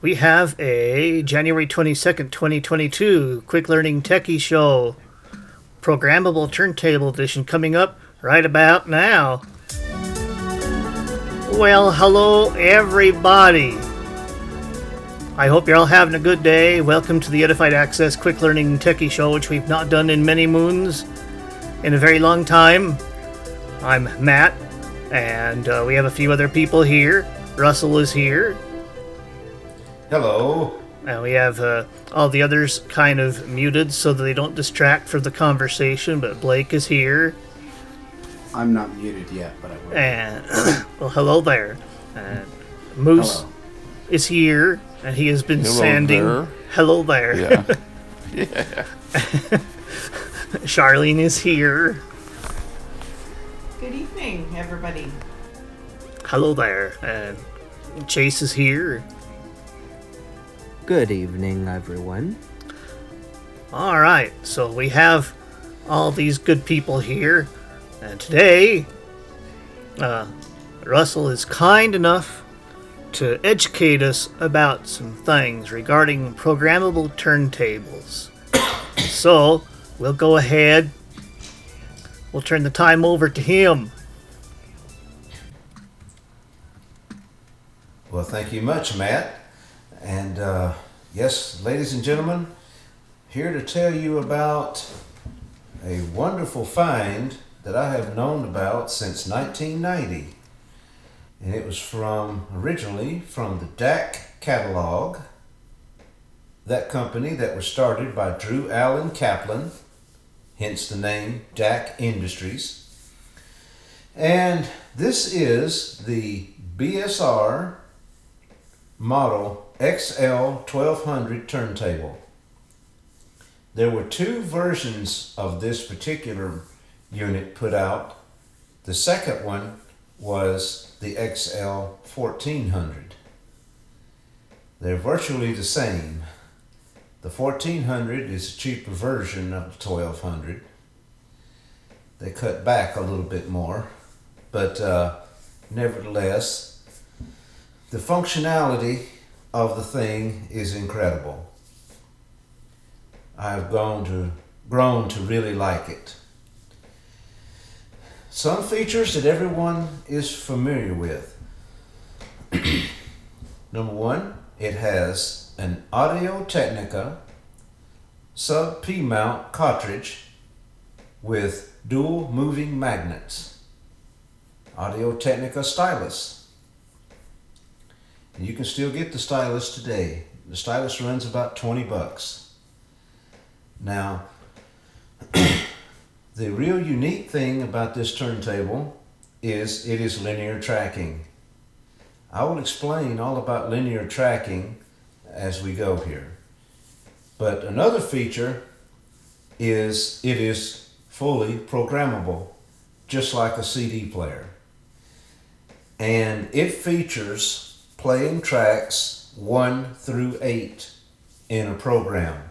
we have a January 22nd, 2022 Quick Learning Techie Show programmable turntable edition coming up right about now. Well, hello everybody. I hope you're all having a good day. Welcome to the Edified Access Quick Learning Techie Show, which we've not done in many moons, in a very long time. I'm Matt, and uh, we have a few other people here. Russell is here, Hello. and we have uh, all the others kind of muted so that they don't distract from the conversation. But Blake is here, I'm not muted yet, but I will. and well, hello there. And Moose Hello. is here, and he has been Hello sanding. there. Hello there. Yeah. yeah. Charlene is here. Good evening, everybody. Hello there. And Chase is here. Good evening, everyone. All right, so we have all these good people here, and today, uh, Russell is kind enough to educate us about some things regarding programmable turntables. so we'll go ahead. We'll turn the time over to him. Well, thank you much, Matt. And uh, yes, ladies and gentlemen, here to tell you about a wonderful find that I have known about since 1990. And it was from originally from the DAK catalog, that company that was started by Drew Alan Kaplan, hence the name DAK Industries. And this is the BSR model XL 1200 turntable. There were two versions of this particular unit put out. The second one was the XL 1400. They're virtually the same. The 1400 is a cheaper version of the 1200. They cut back a little bit more, but uh, nevertheless, the functionality of the thing is incredible. I've grown to grown to really like it. Some features that everyone is familiar with. Number one, it has an Audio Technica sub P mount cartridge with dual moving magnets. Audio Technica stylus. And you can still get the stylus today. The stylus runs about 20 bucks. Now, the real unique thing about this turntable is it is linear tracking. I will explain all about linear tracking as we go here. But another feature is it is fully programmable, just like a CD player. And it features playing tracks 1 through 8 in a program.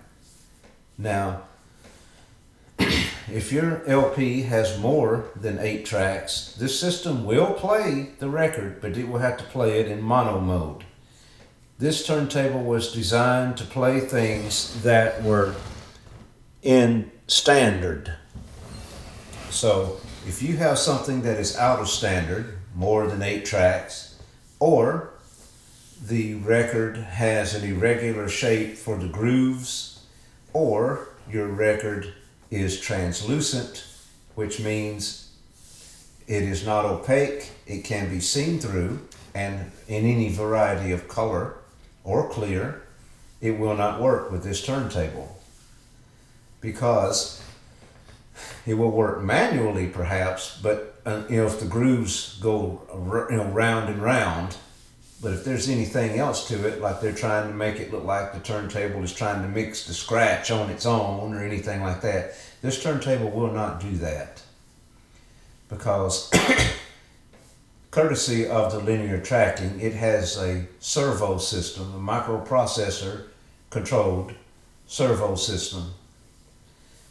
Now, if your LP has more than 8 tracks, this system will play the record, but it will have to play it in mono mode. This turntable was designed to play things that were in standard. So, if you have something that is out of standard, more than 8 tracks, or the record has an irregular shape for the grooves, or your record is translucent, which means it is not opaque, it can be seen through, and in any variety of color or clear, it will not work with this turntable. Because it will work manually perhaps, but uh, you know if the grooves go you know round and round, but if there's anything else to it, like they're trying to make it look like the turntable is trying to mix the scratch on its own or anything like that, this turntable will not do that. Because courtesy of the linear tracking, it has a servo system, a microprocessor controlled servo system.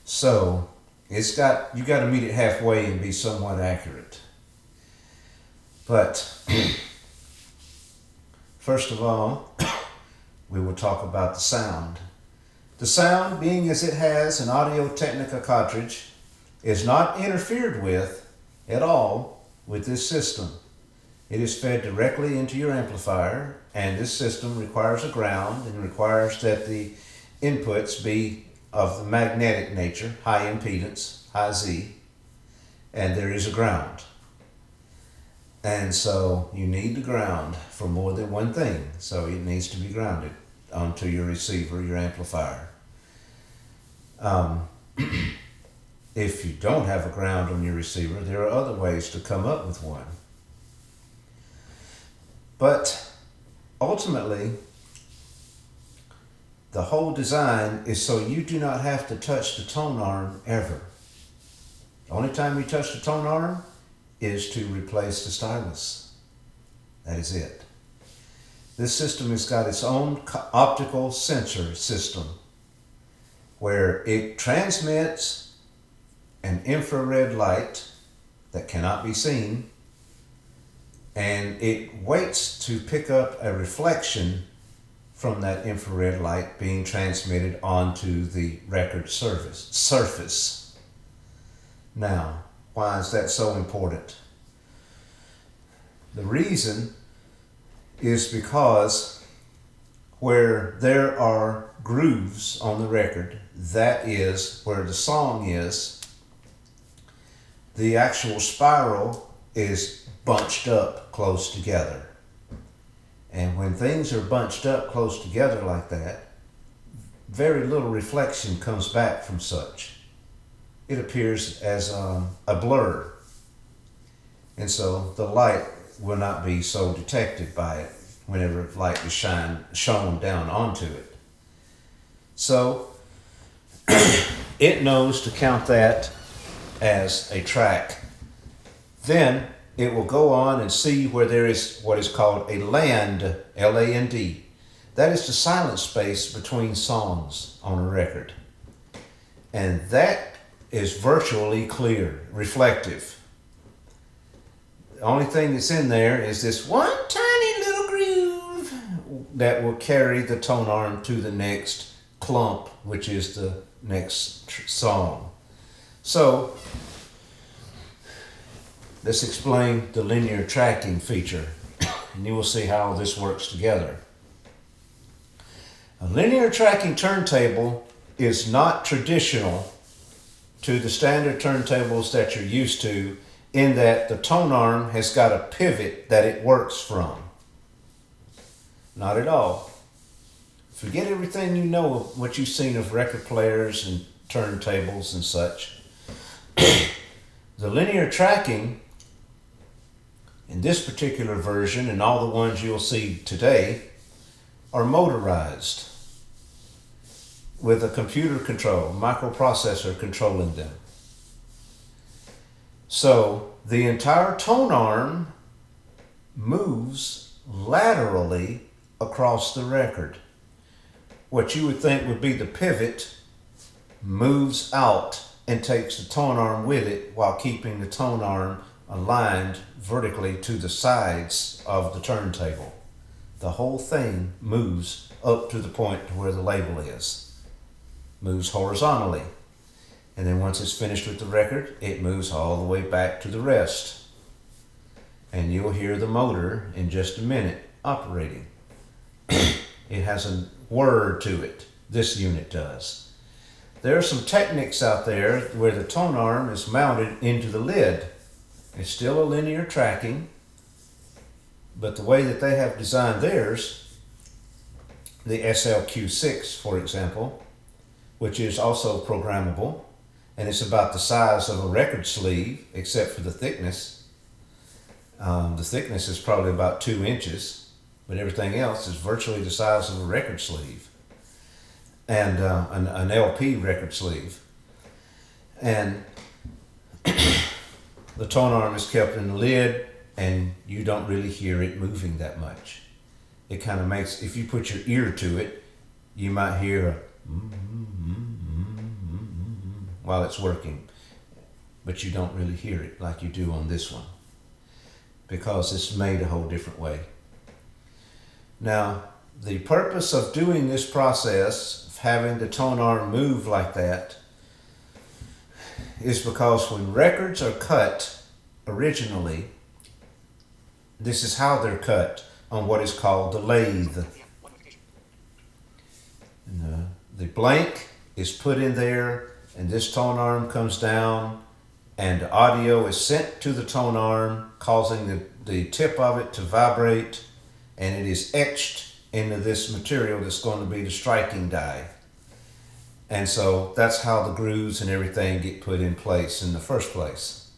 So it's got you got to meet it halfway and be somewhat accurate. But first of all, we will talk about the sound. The sound, being as it has an Audio Technica cartridge, is not interfered with at all with this system. It is fed directly into your amplifier, and this system requires a ground and requires that the inputs be of the magnetic nature, high impedance, high Z, and there is a ground. And so you need the ground for more than one thing. So it needs to be grounded onto your receiver, your amplifier. Um, if you don't have a ground on your receiver, there are other ways to come up with one. But ultimately, the whole design is so you do not have to touch the tone arm ever. The only time you touch the tone arm is to replace the stylus. That is it. This system has got its own optical sensor system where it transmits an infrared light that cannot be seen and it waits to pick up a reflection from that infrared light being transmitted onto the record surface. surface. Now, why is that so important? The reason is because where there are grooves on the record, that is where the song is, the actual spiral is bunched up close together. And when things are bunched up close together like that, very little reflection comes back from such it appears as um, a blur. And so the light will not be so detected by it whenever light is shine, shone down onto it. So it knows to count that as a track. Then it will go on and see where there is what is called a land, L A N D. That is the silent space between songs on a record. And that is virtually clear, reflective. The only thing that's in there is this one tiny little groove that will carry the tone arm to the next clump, which is the next tr- song. So, let's explain the linear tracking feature, and you will see how this works together. A linear tracking turntable is not traditional to the standard turntables that you're used to in that the tone arm has got a pivot that it works from. Not at all. Forget everything you know of what you've seen of record players and turntables and such. the linear tracking in this particular version and all the ones you'll see today are motorized with a computer control, microprocessor controlling them. So the entire tone arm moves laterally across the record. What you would think would be the pivot moves out and takes the tone arm with it while keeping the tone arm aligned vertically to the sides of the turntable. The whole thing moves up to the point where the label is moves horizontally. And then once it's finished with the record, it moves all the way back to the rest. And you'll hear the motor in just a minute operating. it has a word to it. This unit does. There are some techniques out there where the tone arm is mounted into the lid. It's still a linear tracking, but the way that they have designed theirs, the SLQ6, for example, which is also programmable, and it's about the size of a record sleeve, except for the thickness. Um, the thickness is probably about two inches, but everything else is virtually the size of a record sleeve, and uh, an, an LP record sleeve. And the tone arm is kept in the lid, and you don't really hear it moving that much. It kind of makes, if you put your ear to it, you might hear while it's working, but you don't really hear it like you do on this one because it's made a whole different way. Now, the purpose of doing this process, of having the tone arm move like that, is because when records are cut originally, this is how they're cut on what is called the lathe. The, the blank is put in there, and this tone arm comes down, and the audio is sent to the tone arm, causing the, the tip of it to vibrate, and it is etched into this material that's going to be the striking die. And so that's how the grooves and everything get put in place in the first place.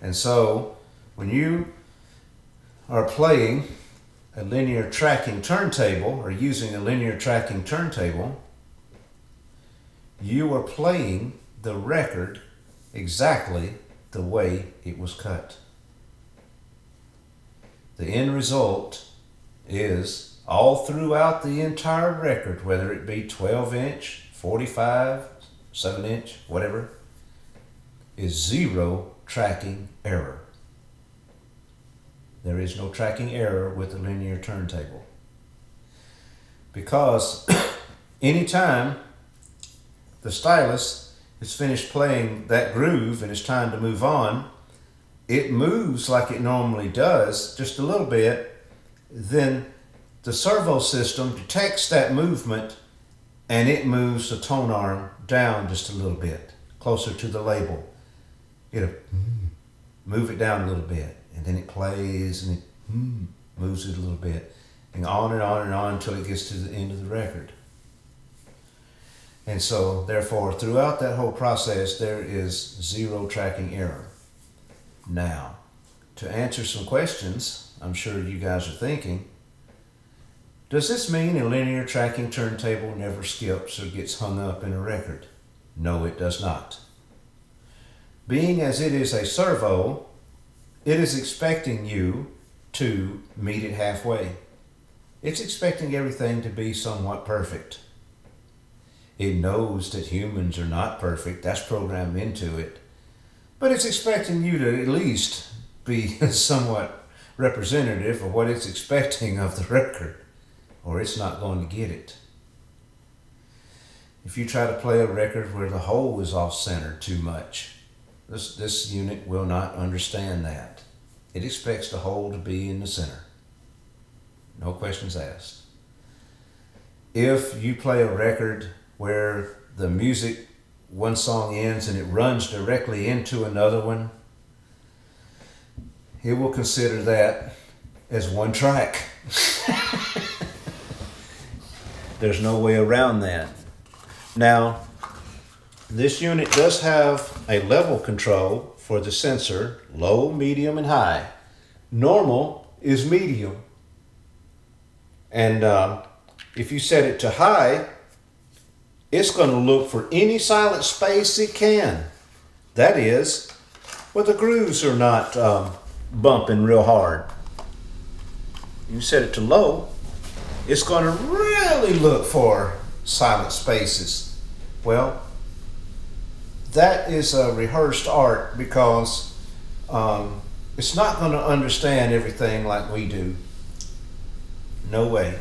And so when you are playing a linear tracking turntable or using a linear tracking turntable, you are playing the record exactly the way it was cut. The end result is all throughout the entire record, whether it be 12 inch, 45, 7 inch, whatever, is zero tracking error. There is no tracking error with a linear turntable. Because anytime the stylus is finished playing that groove and it's time to move on, it moves like it normally does, just a little bit, then the servo system detects that movement and it moves the tone arm down just a little bit, closer to the label. It'll move it down a little bit, and then it plays and it moves it a little bit, and on and on and on until it gets to the end of the record. And so, therefore, throughout that whole process, there is zero tracking error. Now, to answer some questions, I'm sure you guys are thinking does this mean a linear tracking turntable never skips or gets hung up in a record? No, it does not. Being as it is a servo, it is expecting you to meet it halfway. It's expecting everything to be somewhat perfect. It knows that humans are not perfect, that's programmed into it. But it's expecting you to at least be somewhat representative of what it's expecting of the record or it's not going to get it. If you try to play a record where the hole is off center too much, this, this unit will not understand that. It expects the hole to be in the center. No questions asked. If you play a record where the music, one song ends and it runs directly into another one, it will consider that as one track. There's no way around that. Now, this unit does have a level control for the sensor, low, medium, and high. Normal is medium. And uh, if you set it to high, it's going to look for any silent space it can. That is, where the grooves are not um, bumping real hard. You set it to low, it's going to really look for silent spaces. Well, that is a rehearsed art because um, it's not going to understand everything like we do. No way.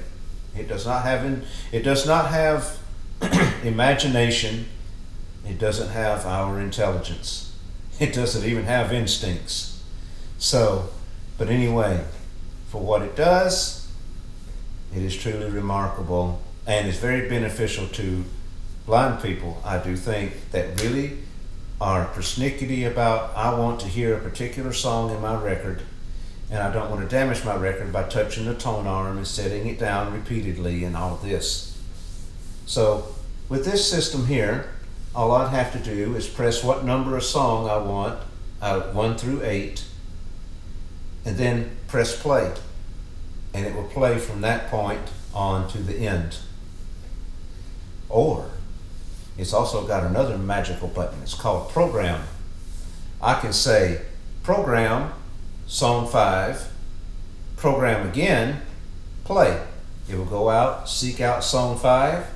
It does not have in, it does not have imagination. It doesn't have our intelligence. It doesn't even have instincts. So, but anyway, for what it does, it is truly remarkable and is very beneficial to blind people, I do think, that really are persnickety about, I want to hear a particular song in my record, and I don't want to damage my record by touching the tone arm and setting it down repeatedly and all this. So, with this system here, all I'd have to do is press what number of song I want, uh, 1 through 8, and then press play and it will play from that point on to the end. Or it's also got another magical button. It's called program. I can say program song 5, program again, play. It will go out, seek out song 5,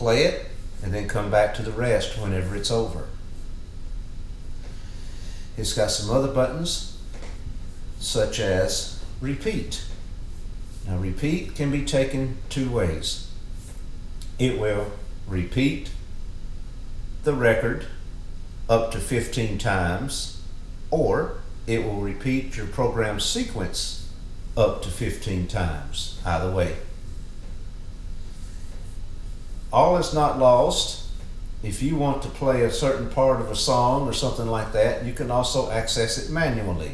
play it, and then come back to the rest whenever it's over. It's got some other buttons, such as repeat. Now, repeat can be taken two ways. It will repeat the record up to 15 times, or it will repeat your program sequence up to 15 times. Either way. All is not lost. If you want to play a certain part of a song or something like that, you can also access it manually.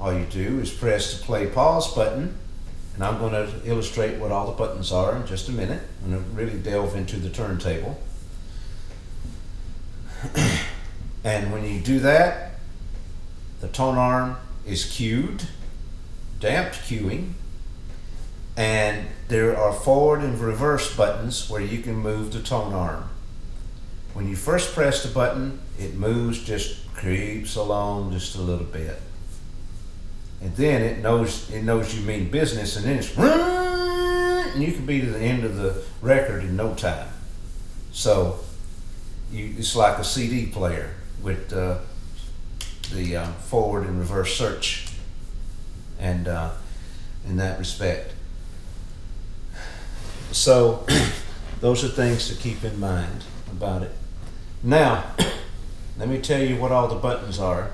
All you do is press the play pause button, and I'm going to illustrate what all the buttons are in just a minute. I'm going to really delve into the turntable. and when you do that, the tone arm is cued, damped cueing, and there are forward and reverse buttons where you can move the tone arm. When you first press the button, it moves, just creeps along just a little bit. And then it knows it knows you mean business and then it's and you can be to the end of the record in no time. So you, it's like a CD player with uh, the uh, forward and reverse search and uh, in that respect. So those are things to keep in mind about it. Now, let me tell you what all the buttons are.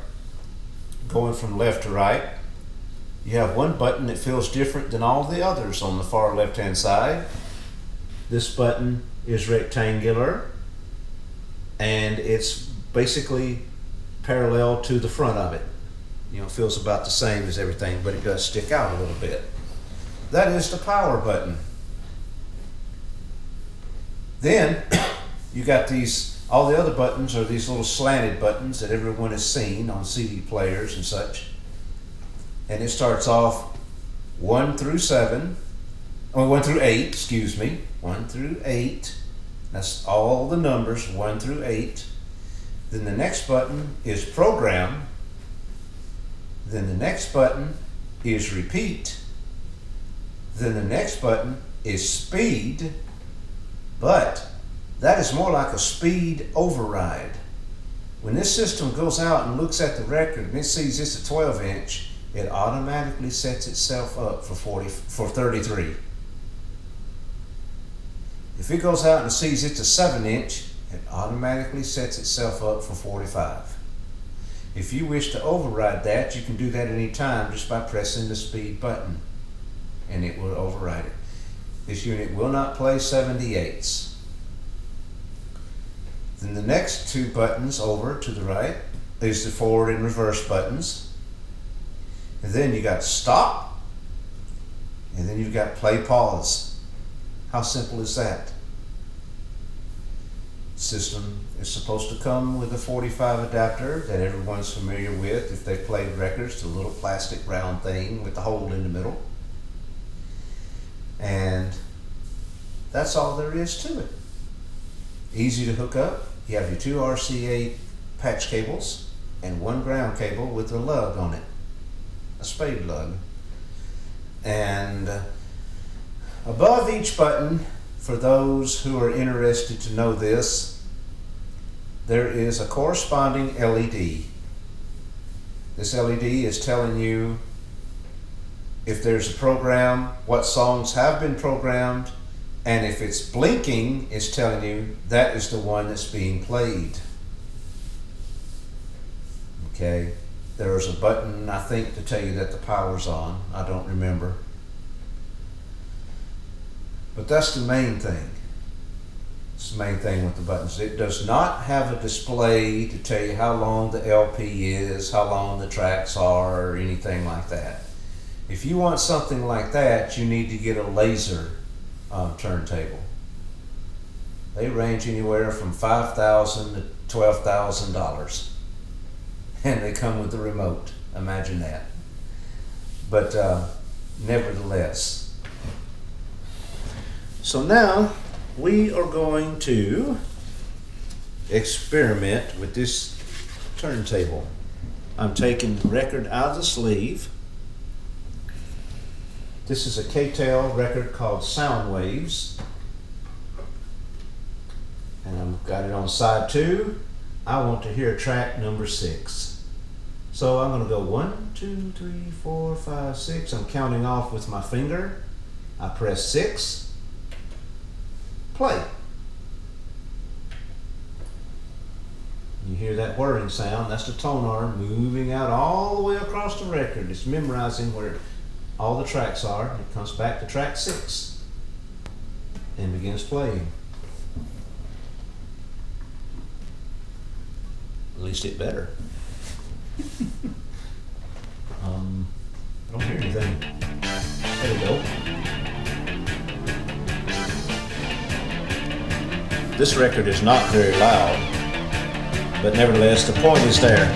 Going from left to right, you have one button that feels different than all the others on the far left hand side. This button is rectangular and it's basically parallel to the front of it. You know, feels about the same as everything, but it does stick out a little bit. That is the power button. Then you got these, all the other buttons are these little slanted buttons that everyone has seen on CD players and such. And it starts off one through seven, or one through eight, excuse me, one through eight. That's all the numbers, one through eight. Then the next button is program. Then the next button is repeat. Then the next button is speed. But that is more like a speed override. When this system goes out and looks at the record and it sees it's a 12 inch, it automatically sets itself up for 40 for 33. If it goes out and sees it's a 7 inch, it automatically sets itself up for 45. If you wish to override that, you can do that any time just by pressing the speed button and it will override it. This unit will not play 78s. Then the next two buttons over to the right is the forward and reverse buttons. And then you got stop. And then you've got play pause. How simple is that? System is supposed to come with a 45 adapter that everyone's familiar with if they've played records, the little plastic round thing with the hole in the middle. And that's all there is to it. Easy to hook up. You have your two RCA patch cables and one ground cable with a lug on it, a spade lug. And above each button, for those who are interested to know this, there is a corresponding LED. This LED is telling you if there's a program, what songs have been programmed, and if it's blinking, it's telling you that is the one that's being played. Okay, there's a button, I think, to tell you that the power's on. I don't remember. But that's the main thing. It's the main thing with the buttons. It does not have a display to tell you how long the LP is, how long the tracks are, or anything like that. If you want something like that, you need to get a laser um, turntable. They range anywhere from five thousand to twelve thousand dollars, and they come with a remote. Imagine that. But uh, nevertheless, so now we are going to experiment with this turntable. I'm taking the record out of the sleeve. This is a K-Tel record called Sound Waves. And I've got it on side two. I want to hear track number six. So I'm going to go one, two, three, four, five, six. I'm counting off with my finger. I press six. Play. You hear that whirring sound, that's the tone arm moving out all the way across the record. It's memorizing where all the tracks are. It comes back to track six and begins playing. At least it better. um, I don't hear anything. There we go. This record is not very loud, but nevertheless, the point is there.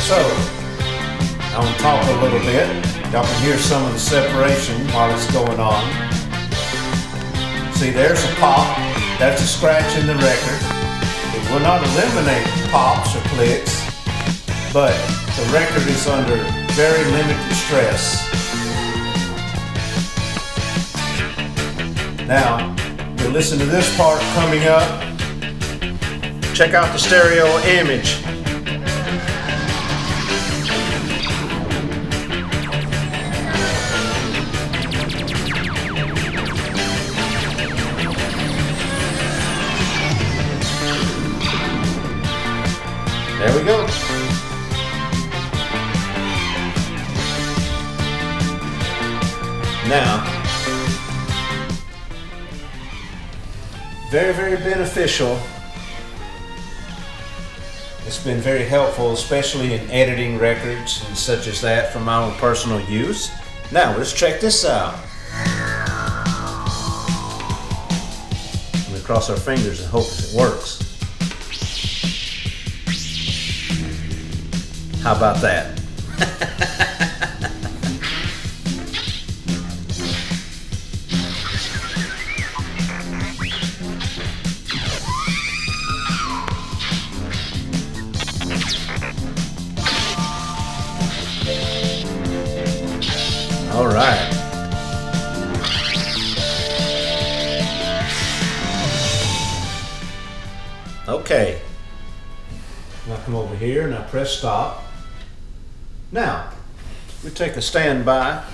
So, I'm going to talk a little bit. Y'all can hear some of the separation while it's going on. See, there's a pop. That's a scratch in the record. It will not eliminate pops or clicks, but the record is under very limited stress. Now, you'll listen to this part coming up. Check out the stereo image. There we go. Now, very, very beneficial. It's been very helpful, especially in editing records and such as that for my own personal use. Now, let's check this out. We cross our fingers and hope it works. How about that? All right. Okay. Now come over here and I press stop. Now, we take a standby.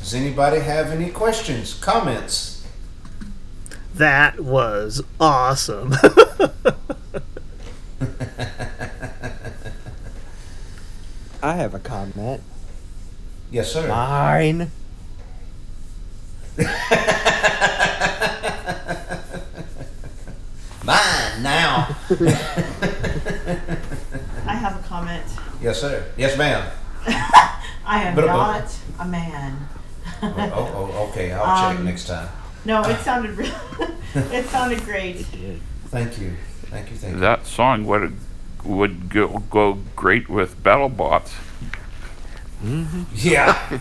Does anybody have any questions, comments? That was awesome. I have a comment. Yes, sir. Mine. Mine now. I have a comment. Yes, sir. Yes, ma'am. I am But- but- not a man. Oh, oh, oh, okay. I'll check Um, next time. No, it sounded real. it sounded great. Thank you. Thank you. Thank you. That song would would go, go great with BattleBots. Yeah.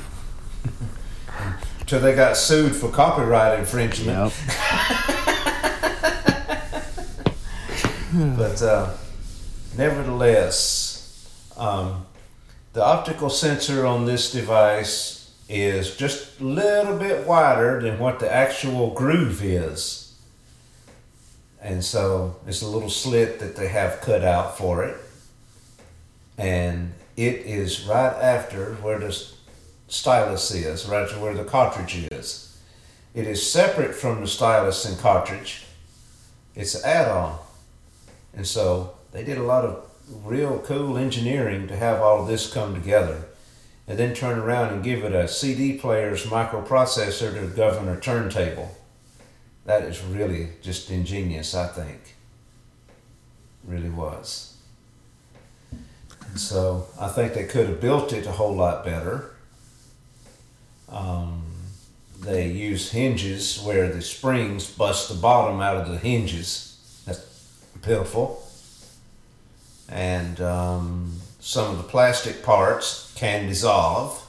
Till they got sued for copyright infringement. But uh, nevertheless, um, the optical sensor on this device is just a little bit wider than what the actual groove is. And so it's a little slit that they have cut out for it. And it is right after where the stylus is, right where the cartridge is. It is separate from the stylus and cartridge. It's an add-on. And so they did a lot of real cool engineering to have all of this come together and then turn around and give it a CD player's microprocessor to govern a turntable. That is really just ingenious, I think. Really was. And so I think they could have built it a whole lot better. Um, they use hinges where the springs bust the bottom out of the hinges. That's pitiful. And um, some of the plastic parts can dissolve,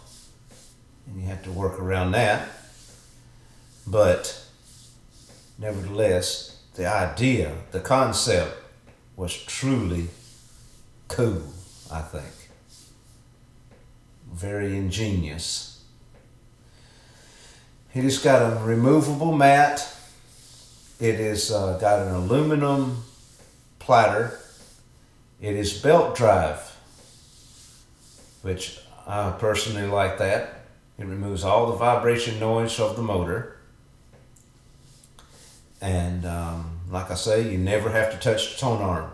and you have to work around that. But nevertheless, the idea, the concept was truly cool, I think. Very ingenious. It has got a removable mat. It has uh, got an aluminum platter It is belt drive, which I personally like that. It removes all the vibration noise of the motor. And um, like I say, you never have to touch the tone arm.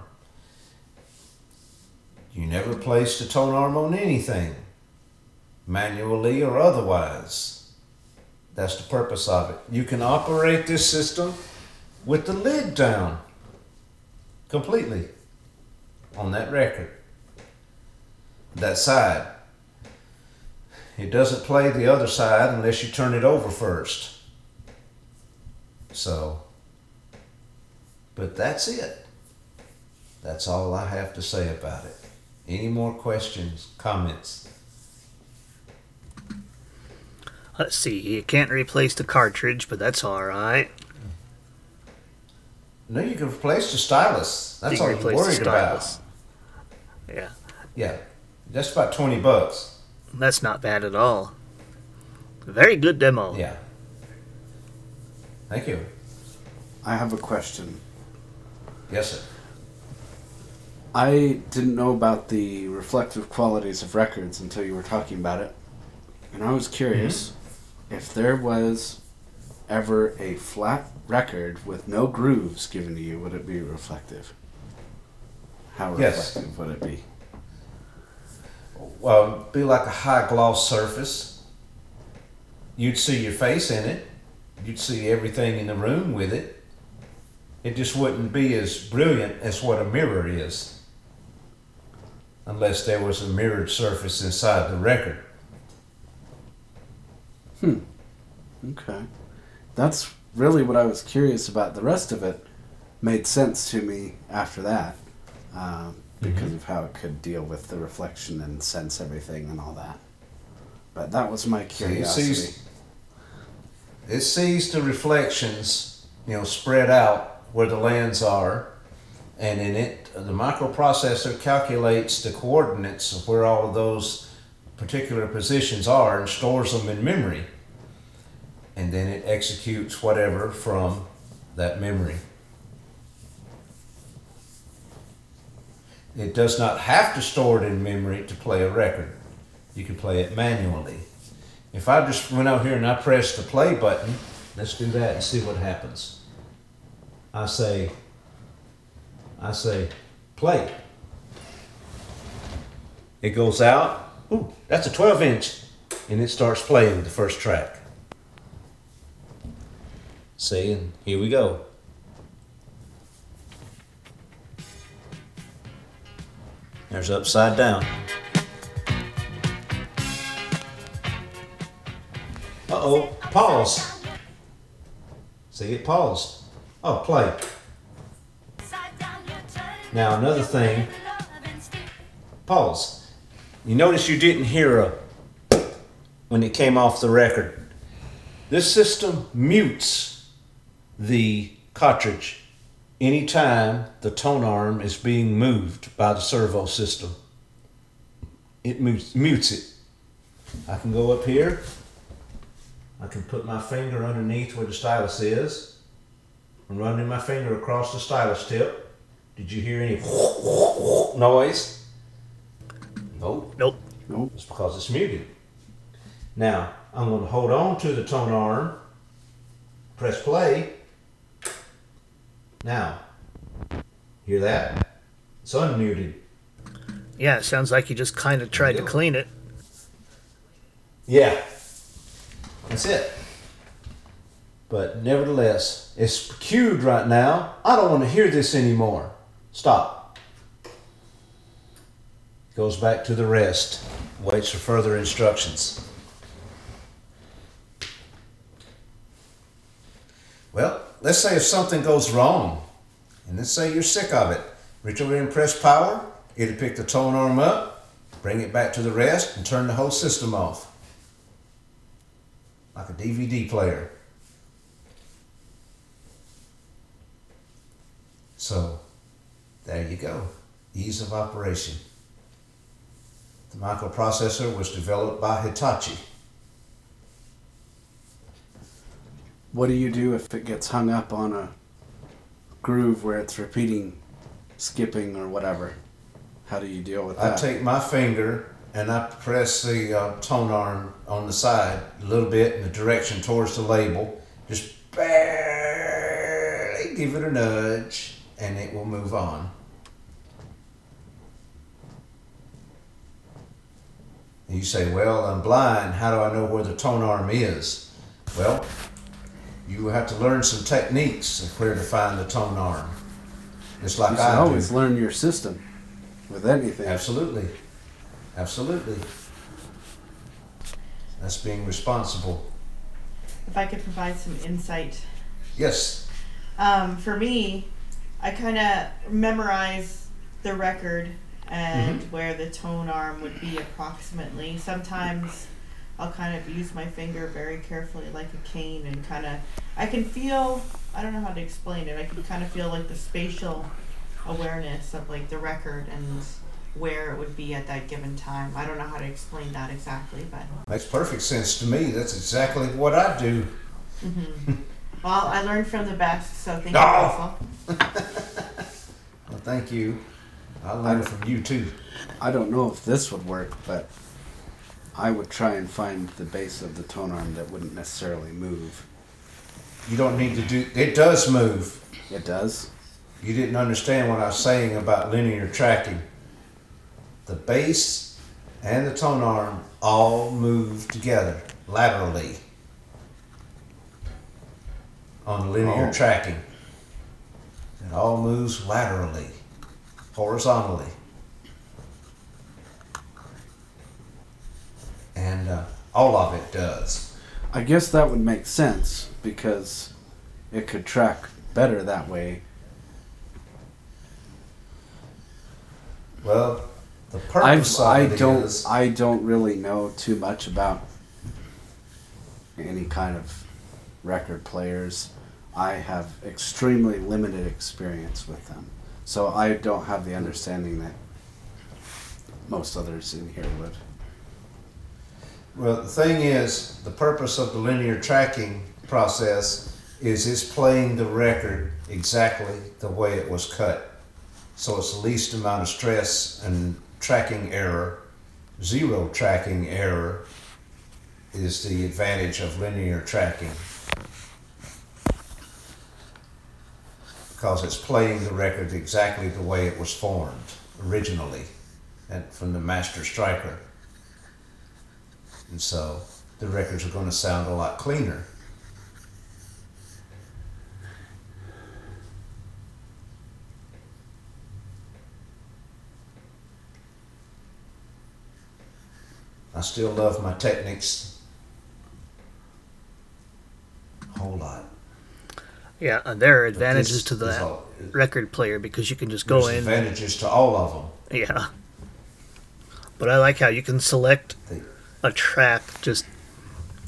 You never place the tone arm on anything, manually or otherwise. That's the purpose of it. You can operate this system with the lid down completely on that record. That side. It doesn't play the other side unless you turn it over first. So, but that's it. That's all I have to say about it. Any more questions, comments? Let's see. You can't replace the cartridge, but that's all right. No, you can replace the stylus. That's You all you're worried about. Stylus. Yeah, Yeah, that's about 20 bucks. that's not bad at all. Very good demo. Yeah. Thank you. I have a question. Yes, sir. I didn't know about the reflective qualities of records until you were talking about it. And I was curious mm-hmm. if there was ever a flat record with no grooves given to you, would it be reflective? How Yes. reflective would it be? Well, be like a high gloss surface. You'd see your face in it. You'd see everything in the room with it. It just wouldn't be as brilliant as what a mirror is. Unless there was a mirrored surface inside the record. Hmm. Okay. That's really what I was curious about. The rest of it made sense to me after that um, because of how it could deal with the reflection and sense everything and all that. But that was my So it curiosity. sees, it sees the reflections, you know, spread out where the lands are, and in it, the microprocessor calculates the coordinates of where all of those particular positions are and stores them in memory. And then it executes whatever from that memory. It does not have to store it in memory to play a record. You can play it manually. If I just went out here and I pressed the play button, let's do that and see what happens. I say, I say, play. It goes out. Ooh, that's a 12 inch. And it starts playing the first track. See, and here we go. There's upside down. Uh oh, pause. See, it paused. Oh, play. Now another thing. Pause. You notice you didn't hear a when it came off the record. This system mutes the cartridge anytime the tone arm is being moved by the servo system. It mutes, mutes it. I can go up here. I can put my finger underneath where the stylus is. I'm running my finger across the stylus tip. Did you hear any noise? Nope. Nope. Nope. It's because it's muted. Now, I'm going to hold on to the tone arm, press play. Now, hear that? It's unmuted. Yeah, it sounds like you just kind of tried to clean it. Yeah. That's it. But nevertheless, it's cued right now. I don't want to hear this anymore. Stop. Goes back to the rest. Waits for further instructions. Well, let's say if something goes wrong, and let's say you're sick of it. And press power. It'll pick the tone arm up, bring it back to the rest, and turn the whole system off like a DVD player. So, there you go. Ease of operation. The microprocessor was developed by Hitachi. What do you do if it gets hung up on a groove where it's repeating, skipping, or whatever? How do you deal with that? I take my finger and I press the uh, tone arm on the side a little bit in the direction towards the label. Just barely give it a nudge, and it will move on. And you say, "Well, I'm blind. How do I know where the tone arm is?" Well, you have to learn some techniques of where to find the tone arm. Just like you should I always do. learn your system with anything. Absolutely. Absolutely. That's being responsible. If I could provide some insight. Yes. Um, for me, I kind of memorize the record and where the tone arm would be approximately. Sometimes I'll kind of use my finger very carefully, like a cane, and kind of. I can feel. I don't know how to explain it. I can kind of feel like the spatial awareness of like the record and where it would be at that given time. I don't know how to explain that exactly, but Makes perfect sense to me. That's exactly what I do. Mm-hmm. well, I learned from the best, so thank you, Oh. Russell. Well, thank you. I learned from you too. I don't know if this would work, but I would try and find the base of the tone arm that wouldn't necessarily move. You don't need to do it does move. It does. You didn't understand what I was saying about linear tracking. The base and the tone arm all move together laterally on linear Oh. tracking. It all moves laterally, horizontally. And uh, all of it does. I guess that would make sense because it could track better that way. Well, the purpose of I don't is- I don't really know too much about any kind of record players. I have extremely limited experience with them, so I don't have the understanding that most others in here would. Well, the thing is, the purpose of the linear tracking process is it's playing the record exactly the way it was cut. So it's the least amount of stress and tracking error. Zero tracking error is the advantage of linear tracking. Because it's playing the record exactly the way it was formed originally and from the master striker. And so the records are going to sound a lot cleaner. I still love my Technics a whole lot. Yeah, and there are advantages to the all- record player because you can just go in. advantages to all of them. Yeah. But I like how you can select They- a track just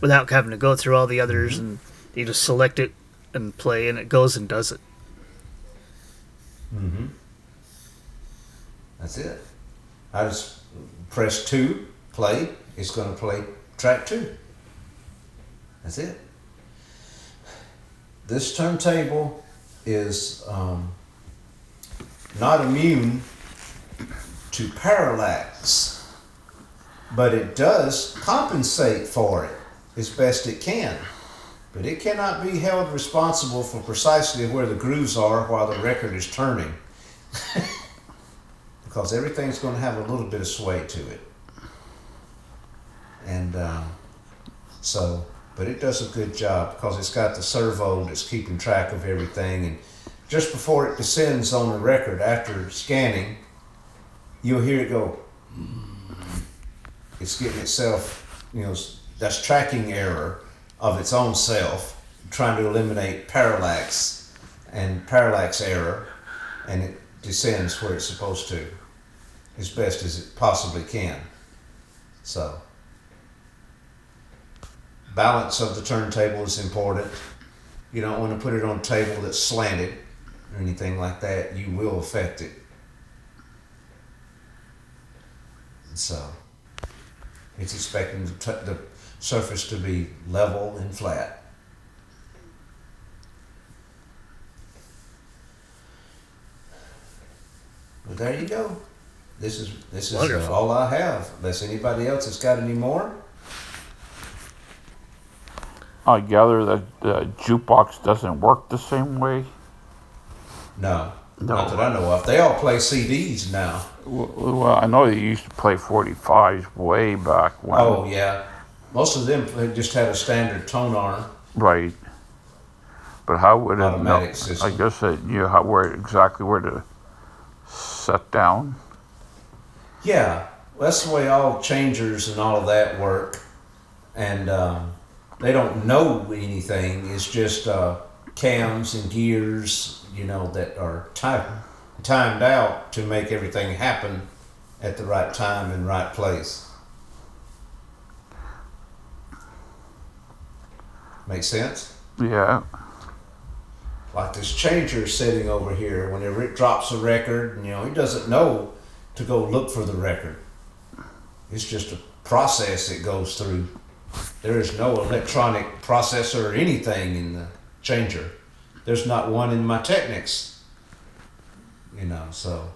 without having to go through all the others Mm-hmm. and you just select it and play and it goes and does it. Mm-hmm. That's it. I just press two, play. It's going to play track two. That's it. This turntable is um, not immune to parallax, but it does compensate for it as best it can. But it cannot be held responsible for precisely where the grooves are while the record is turning. because everything's going to have a little bit of sway to it. And um, so, but it does a good job because it's got the servo that's keeping track of everything. And just before it descends on the record after scanning, you'll hear it go. It's getting itself, you know, that's tracking error of its own self, trying to eliminate parallax and parallax error, and it descends where it's supposed to, as best as it possibly can. So, balance of the turntable is important. You don't want to put it on a table that's slanted or anything like that. You will affect it. So, it's expecting the, t- the surface to be level and flat. But there you go. this is this is Wonderful. all I have. Unless anybody else has got any more. I gather that the jukebox doesn't work the same way. No, No. not that I know of. They all play CDs now. Well, I know they used to play 45s way back when. Oh yeah, most of them they just had a standard tone arm. Right. But how would it know? I guess that you know how where exactly where to set down. Yeah, well, that's the way all changers and all of that work, and um, they don't know anything. It's just uh, cams and gears, you know, that are time, timed out to make everything happen at the right time and right place. Make sense? Yeah. like this changer sitting over here whenever it drops a record you know he doesn't know to go look for the record it's just a process it goes through there is no electronic processor or anything in the changer there's not one in my Technics you know so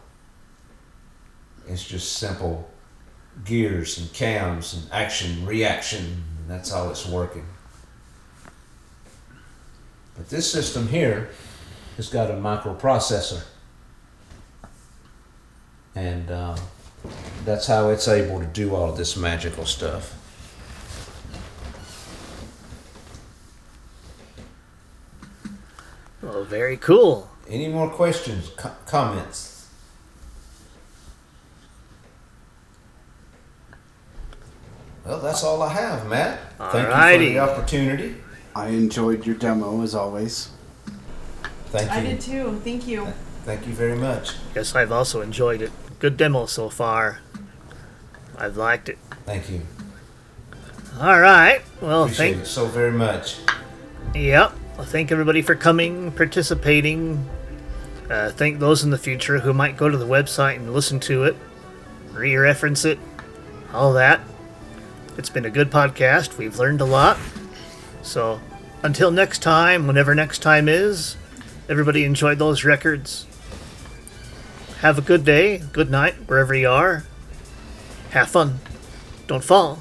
it's just simple gears and cams and action reaction and that's how it's working but this system here has got a microprocessor. And uh, that's how it's able to do all of this magical stuff. Very cool. Any more questions, co- comments? Well, that's all I have, Matt. Thank you for the opportunity. I enjoyed your demo as always. Thank you. I did too. Thank you. Thank you very much. Yes, I've also enjoyed it. Good demo so far. I've liked it. Thank you. All right. Well, Appreciate thank you so very much. Yep. Thank everybody for coming, participating. Uh, thank those in the future who might go to the website and listen to it, re-reference it, all that. It's been a good podcast. We've learned a lot. So, until next time, whenever next time is, everybody enjoy those records. Have a good day, good night, wherever you are. Have fun. Don't fall.